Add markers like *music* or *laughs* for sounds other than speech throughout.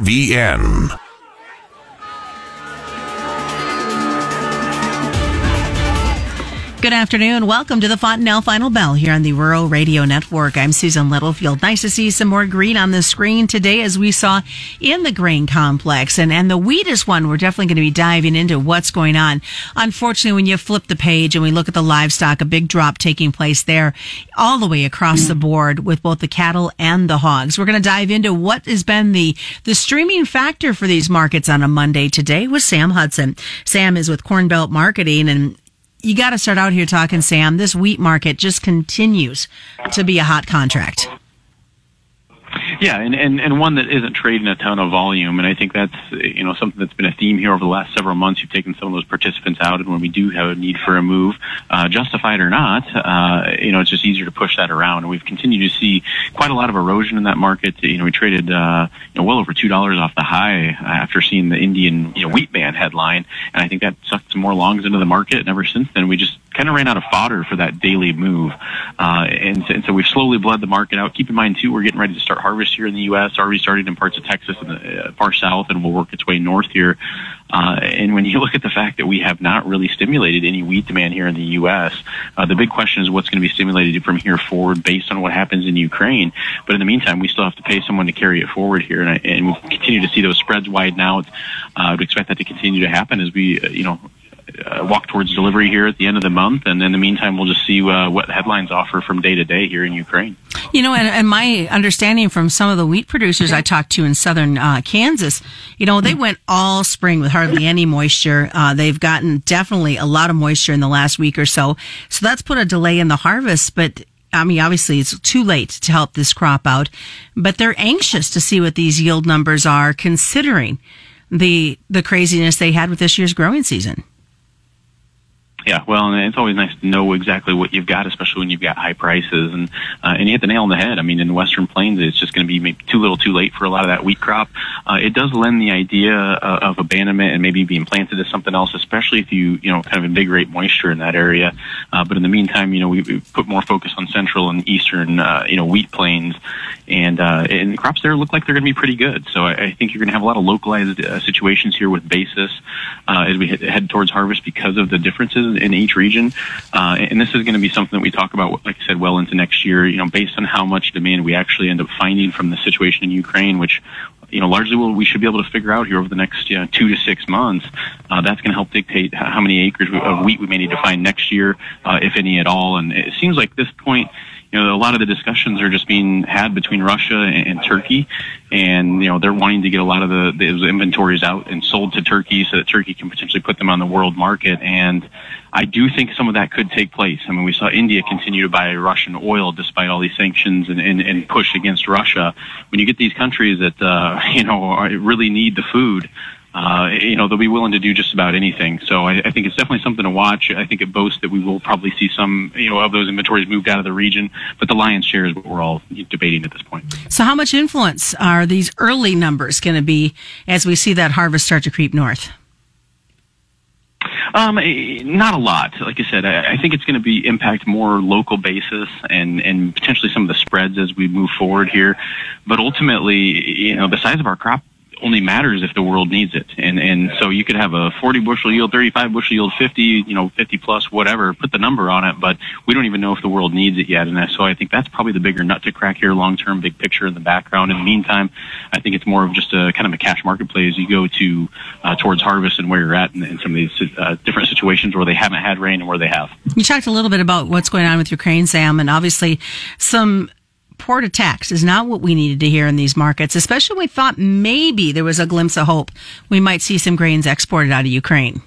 VN. Good afternoon. Welcome to the Fontenelle Final Bell here on the Rural Radio Network. I'm Susan Littlefield. Nice to see some more green on the screen today as we saw in the grain complex. And, and the wheat is one we're definitely going to be diving into what's going on. Unfortunately, when you flip the page and we look at the livestock, a big drop taking place there all the way across the board with both the cattle and the hogs. We're going to dive into what has been the, the streaming factor for these markets on a Monday today with Sam Hudson. Sam is with Corn Belt Marketing and you got to start out here talking, Sam. This wheat market just continues to be a hot contract. Yeah, and, and, and one that isn't trading a ton of volume. And I think that's, you know, something that's been a theme here over the last several months. You've taken some of those participants out, and when we do have a need for a move, uh, justified or not, uh, you know, it's just easier to push that around. And we've continued to see quite a lot of erosion in that market. You know, we traded, uh, you know, well over $2 off the high after seeing the Indian, you know, wheat ban headline. And I think that sucked some more longs into the market. And ever since then, we just kind of ran out of fodder for that daily move. Uh, and, and so we've slowly bled the market out. Keep in mind, too, we're getting ready to start harvest here in the U.S., already started in parts of Texas and the uh, far south, and will work its way north here. Uh, and when you *laughs* look at the fact that we have not really stimulated any wheat demand here in the U.S., uh, the big question is what's going to be stimulated from here forward based on what happens in Ukraine. But in the meantime, we still have to pay someone to carry it forward here, and, and we'll continue to see those spreads widen out. Uh, I would expect that to continue to happen as we, uh, you know, walk towards delivery here at the end of the month. And in the meantime, we'll just see uh, what headlines offer from day to day here in Ukraine. You know, and, and my understanding from some of the wheat producers I talked to in southern uh, Kansas, you know, they went all spring with hardly any moisture. Uh, they've gotten definitely a lot of moisture in the last week or so. So that's put a delay in the harvest, but I mean, obviously it's too late to help this crop out, but they're anxious to see what these yield numbers are considering the, the craziness they had with this year's growing season. Yeah, well, and it's always nice to know exactly what you've got, especially when you've got high prices. And uh, and you hit the nail on the head. I mean, in the Western Plains, it's just going to be maybe too little, too late for a lot of that wheat crop. Uh, it does lend the idea uh, of abandonment and maybe being planted as something else, especially if you you know kind of invigorate moisture in that area. Uh, but in the meantime, you know, we, we put more focus on central and eastern, uh, you know, wheat plains, and uh, and the crops there look like they're going to be pretty good. So I, I think you're going to have a lot of localized uh, situations here with basis uh, as we head towards harvest because of the differences in each region. Uh, and this is going to be something that we talk about, like I said, well into next year, you know, based on how much demand we actually end up finding from the situation in Ukraine, which you know, largely what we should be able to figure out here over the next you know, two to six months. Uh, that's going to help dictate how many acres of wheat we may need to find next year, uh, if any at all. And it seems like this point, you know, a lot of the discussions are just being had between Russia and, Turkey, and you know, they're wanting to get a lot of the those inventories out and sold to Turkey so that Turkey can potentially put them on the world market. And I do think some of that could take place. I mean, we saw India continue to buy Russian oil despite all these sanctions and, and, and push against Russia. When you get these countries that uh, *laughs* you know really need the food, uh, you know, they'll be willing to do just about anything. So I, I think it's definitely something to watch. I think it boasts that we will probably see some, you know, of those inventories moved out of the region, but the lion's share is what we're all debating at this point. So how much influence are these early numbers going to be as we see that harvest start to creep north? Um, not a lot. Like I said, I, I think it's going to be impact more local basis and and potentially some of the spreads as we move forward here. But ultimately, you know, the size of our crop only matters if the world needs it. And and so you could have a 40 bushel yield, 35 bushel yield, 50, you know, 50 plus, whatever. Put the number on it, but we don't even know if the world needs it yet. And so I think that's probably the bigger nut to crack here, long term, big picture in the background. In the meantime, I think it's more of just a kind of a cash market play as you go to uh, towards harvest and where you're at in, in some of these uh, different situations where they haven't had rain and where they have. You talked a little bit about what's going on with Ukraine, Sam, and obviously some port attacks is not what we needed to hear in these markets, especially we thought maybe there was a glimpse of hope. We might see some grains exported out of Ukraine.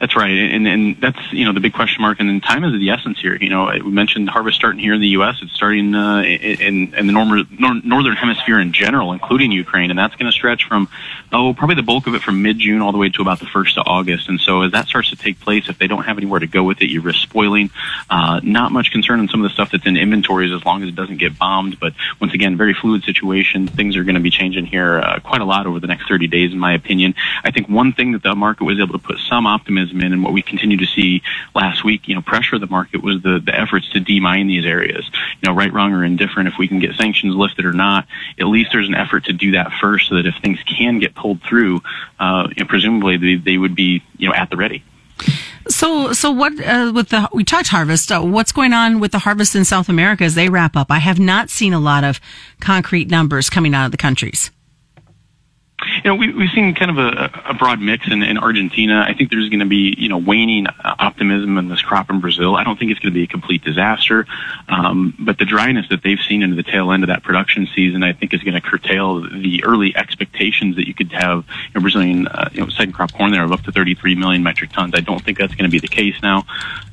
That's right, and and that's you know the big question mark, and then time is the essence here. You know, we mentioned harvest starting here in the U.S. It's starting uh, in in the norm- nor- northern hemisphere in general, including Ukraine, and that's going to stretch from oh probably the bulk of it from mid June all the way to about the first of August. And so as that starts to take place, if they don't have anywhere to go with it, you risk spoiling. Uh, not much concern on some of the stuff that's in inventories as long as it doesn't get bombed. But once again, very fluid situation. Things are going to be changing here uh, quite a lot over the next 30 days, in my opinion. I think one thing that the market was able to put some optimism optimism in. And what we continue to see last week, you know, pressure the market was the, the efforts to demine these areas. You know, right, wrong, or indifferent, if we can get sanctions lifted or not, at least there's an effort to do that first so that if things can get pulled through, uh, you know, presumably they, they would be, you know, at the ready. So, so what uh, with the we talked harvest? Uh, what's going on with the harvest in South America as they wrap up? I have not seen a lot of concrete numbers coming out of the countries. You know, we, we've seen kind of a, a broad mix in, in Argentina. I think there's going to be, you know, waning optimism in this crop in Brazil. I don't think it's going to be a complete disaster, um, but the dryness that they've seen into the tail end of that production season, I think, is going to curtail the early expectations that you could have in Brazilian, uh, you know, second crop corn there of up to 33 million metric tons. I don't think that's going to be the case now,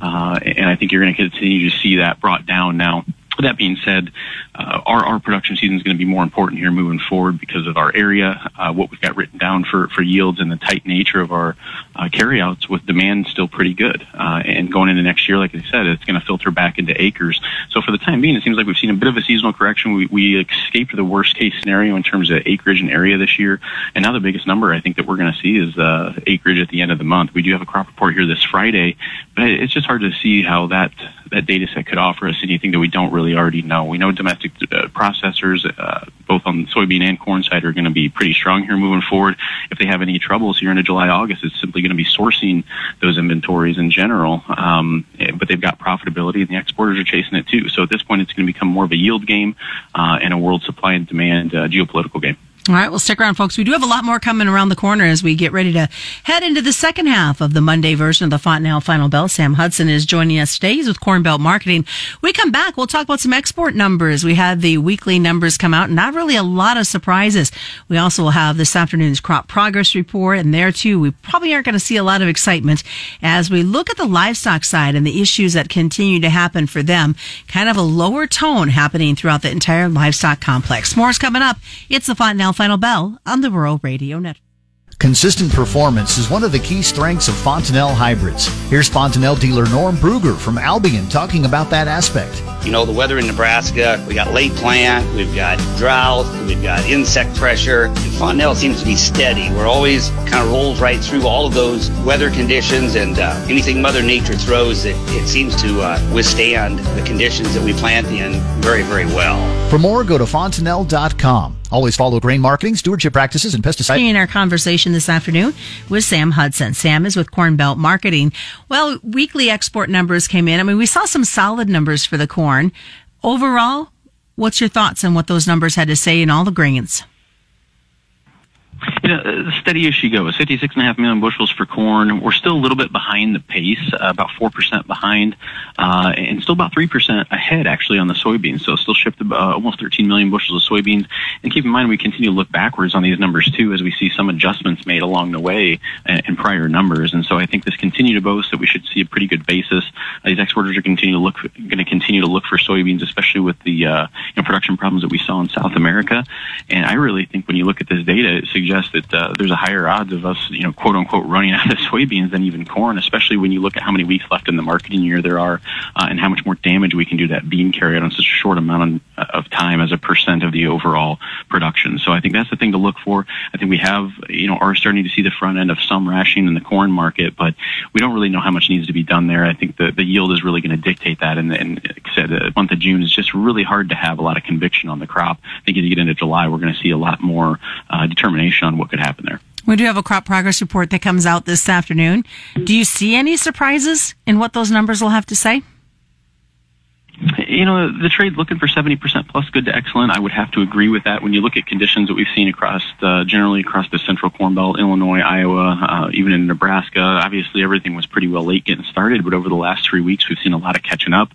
uh, and I think you're going to continue to see that brought down now that being said, uh, our, our production season is going to be more important here moving forward because of our area, uh, what we've got written down for, for yields and the tight nature of our uh, carryouts with demand still pretty good. Uh, and going into next year, like I said, it's going to filter back into acres. So for the time being, it seems like we've seen a bit of a seasonal correction. We, we escaped the worst case scenario in terms of acreage and area this year. And now the biggest number I think that we're going to see is uh, acreage at the end of the month. We do have a crop report here this Friday, but it's just hard to see how that that data set could offer us anything that we don't really already know. We know domestic uh, processors, uh, both on the soybean and corn side, are going to be pretty strong here moving forward. If they have any troubles here into July, August, it's simply going to be sourcing those inventories in general. Um, eh, but they've got profitability, and the exporters are chasing it too. So at this point, it's going to become more of a yield game uh, and a world supply and demand uh, geopolitical game. All right, well, stick around, folks. We do have a lot more coming around the corner as we get ready to head into the second half of the Monday version of the Fontenelle Final Bell. Sam Hudson is joining us today. He's with Corn Belt Marketing. We come back, we'll talk about some export numbers. We had the weekly numbers come out, not really a lot of surprises. We also will have this afternoon's crop progress report, and there too, we probably aren't going to see a lot of excitement as we look at the livestock side and the issues that continue to happen for them. Kind of a lower tone happening throughout the entire livestock complex. More is coming up. It's the Fontenelle Final Bell on the Rural Radio Network. Consistent performance is one of the key strengths of Fontenelle hybrids. Here's Fontenelle dealer Norm Bruger from Albion talking about that aspect. You know, the weather in Nebraska, we got late plant, we've got drought, we've got insect pressure. And Fontenelle seems to be steady. We're always kind of rolls right through all of those weather conditions and uh, anything Mother Nature throws, it, it seems to uh, withstand the conditions that we plant in very, very well. For more, go to fontenelle.com. Always follow grain marketing, stewardship practices, and pesticide. In our conversation this afternoon with Sam Hudson. Sam is with Corn Belt Marketing. Well, weekly export numbers came in. I mean, we saw some solid numbers for the corn. Overall, what's your thoughts on what those numbers had to say in all the grains? You know, uh, steady as she goes. 56.5 million bushels for corn. We're still a little bit behind the pace, uh, about 4% behind, uh, and still about 3% ahead actually on the soybeans. So still shipped uh, almost 13 million bushels of soybeans. And keep in mind, we continue to look backwards on these numbers too as we see some adjustments made along the way in, in prior numbers. And so I think this continue to boast that we should see a pretty good basis. Uh, these exporters are continue to look, going to continue to look for soybeans, especially with the uh, you know, production problems that we saw in South America. And I really think when you look at this data, it suggests suggest that uh, there's a higher odds of us, you know, quote unquote, running out of *laughs* soybeans than even corn, especially when you look at how many weeks left in the marketing year there are uh, and how much more damage we can do that bean carryout on such a short amount of time as a percent of the overall production. So I think that's the thing to look for. I think we have, you know, are starting to see the front end of some rationing in the corn market, but we don't really know how much needs to be done there. I think the, the yield is really going to dictate that. And, and like I said, the month of June is just really hard to have a lot of conviction on the crop. I think as you get into July, we're going to see a lot more uh, determination on what could happen there. We do have a crop progress report that comes out this afternoon. Do you see any surprises in what those numbers will have to say? You know, the trade looking for 70% plus good to excellent. I would have to agree with that. When you look at conditions that we've seen across, uh, generally across the central corn belt, Illinois, Iowa, uh, even in Nebraska, obviously everything was pretty well late getting started, but over the last three weeks, we've seen a lot of catching up,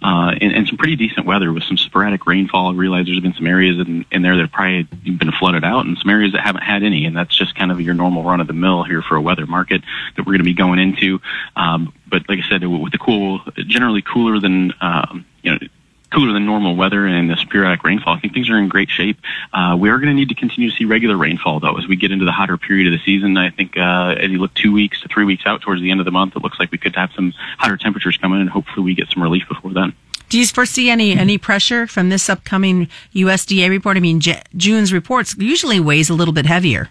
uh, and, and some pretty decent weather with some sporadic rainfall. I realize there's been some areas in, in there that have probably been flooded out and some areas that haven't had any, and that's just kind of your normal run of the mill here for a weather market that we're going to be going into. Um, but like I said, with the cool, generally cooler than, um, you know, cooler than normal weather and this periodic rainfall, I think things are in great shape. Uh, we are going to need to continue to see regular rainfall, though, as we get into the hotter period of the season. I think uh, as you look two weeks to three weeks out towards the end of the month, it looks like we could have some hotter temperatures coming, and hopefully we get some relief before then. Do you foresee any any pressure from this upcoming USDA report? I mean, J- June's reports usually weighs a little bit heavier.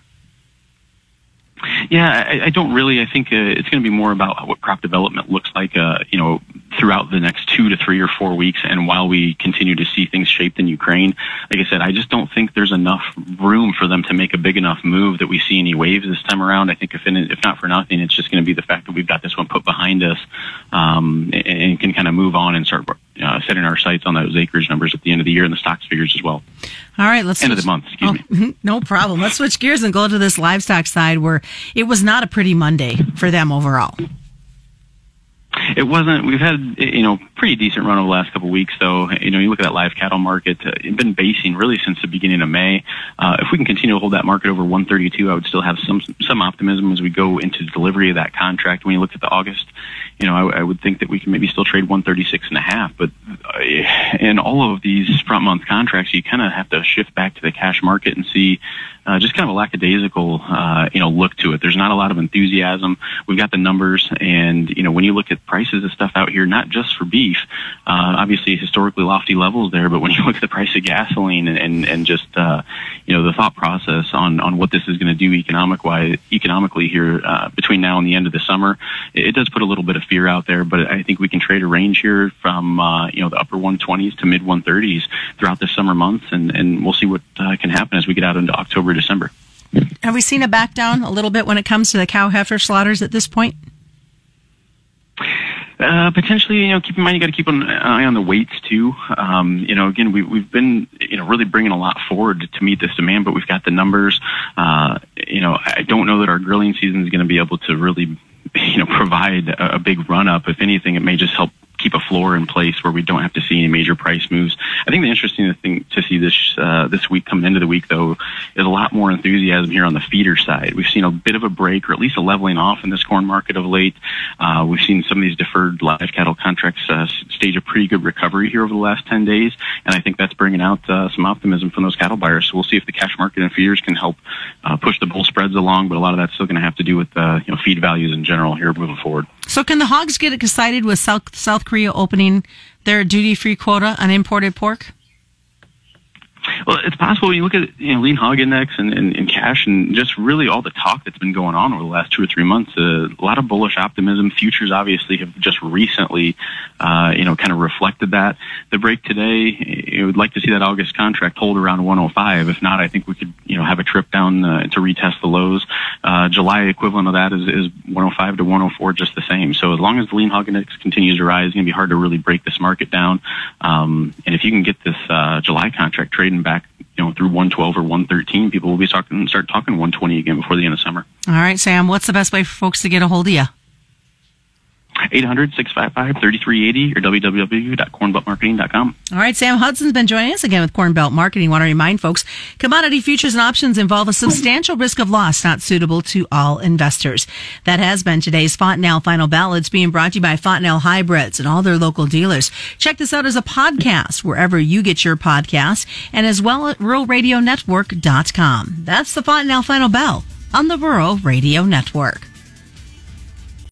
Yeah, I, I don't really. I think uh, it's going to be more about what crop development looks like. Uh, you know, throughout the next two to three or four weeks, and while we continue to see things shaped in Ukraine, like I said, I just don't think there's enough room for them to make a big enough move that we see any waves this time around. I think if in, if not for nothing, it's just going to be the fact that we've got this one put behind us, um, and, and can kind of move on and start uh, setting our sights on those acreage numbers at the end of the year and the stocks figures as well. All right, let's end switch. of the month. Excuse oh, me. *laughs* No problem. Let's switch gears and go to this livestock side where it was not a pretty Monday for them overall. It wasn't. We've had you know pretty decent run over the last couple of weeks, though. You know, you look at that live cattle market. Uh, it's been basing really since the beginning of May. Uh, if we can continue to hold that market over 132, I would still have some some optimism as we go into delivery of that contract. When you look at the August, you know, I, I would think that we can maybe still trade 136 and a half. But uh, in all of these front month contracts, you kind of have to shift back to the cash market and see uh, just kind of a lackadaisical, uh, you know, look to it. There's not a lot of enthusiasm. We've got the numbers, and you know, when you look at prices of stuff out here, not just for beef, uh, obviously historically lofty levels there, but when you *laughs* look at the price of gasoline and and, and just uh, you know the thought process on on what this is going to do economic wise, economically here uh, between now and the end of the summer, it, it does put a little bit of fear out there. But I think we can trade a range here from uh, you know the upper 120s to mid 130s throughout the summer months, and and we'll see what uh, can happen as we get out into October. December. Have we seen a back down a little bit when it comes to the cow heifer slaughters at this point? Uh, potentially, you know, keep in mind you got to keep an eye on the weights too. Um, you know, again, we, we've been, you know, really bringing a lot forward to meet this demand, but we've got the numbers. Uh, you know, I don't know that our grilling season is going to be able to really, *laughs* you know, provide a, a big run up. If anything, it may just help keep a floor in place where we don't have to see any major price moves. I think the interesting thing to see this uh, this week coming into the week though is a lot more enthusiasm here on the feeder side. We've seen a bit of a break or at least a leveling off in this corn market of late. Uh, we've seen some of these deferred live cattle contracts uh, stage a pretty good recovery here over the last 10 days, and I think that's bringing out uh, some optimism from those cattle buyers. So we'll see if the cash market and feeders can help uh, push the bull spreads along, but a lot of that's still going to have to do with uh, you know feed values in general here moving forward. So can the hogs get excited with South South Korea opening their duty free quota on imported pork? Well, it's possible when you look at you know lean hog index and, and, and cash and just really all the talk that's been going on over the last two or three months. Uh, a lot of bullish optimism. Futures obviously have just recently, uh, you know, kind of reflected that. The break today, you would like to see that August contract hold around 105. If not, I think we could you know have a trip down uh, to retest the lows. Uh, July equivalent of that is, is 105 to 104, just the same. So as long as the lean hog index continues to rise, it's going to be hard to really break this market down. Um, and if you can get this uh, July contract trading back, you know, through 112 or 113, people will be talking, start talking 120 again before the end of summer. All right, Sam, what's the best way for folks to get a hold of you? 800-655-3380 or www.cornbeltmarketing.com. All right, Sam Hudson's been joining us again with Corn Belt Marketing. want to remind folks, commodity futures and options involve a substantial risk of loss not suitable to all investors. That has been today's Fontenelle Final Bell. It's being brought to you by Fontenelle Hybrids and all their local dealers. Check this out as a podcast wherever you get your podcasts and as well at ruralradionetwork.com. That's the Fontenelle Final Bell on the Rural Radio Network.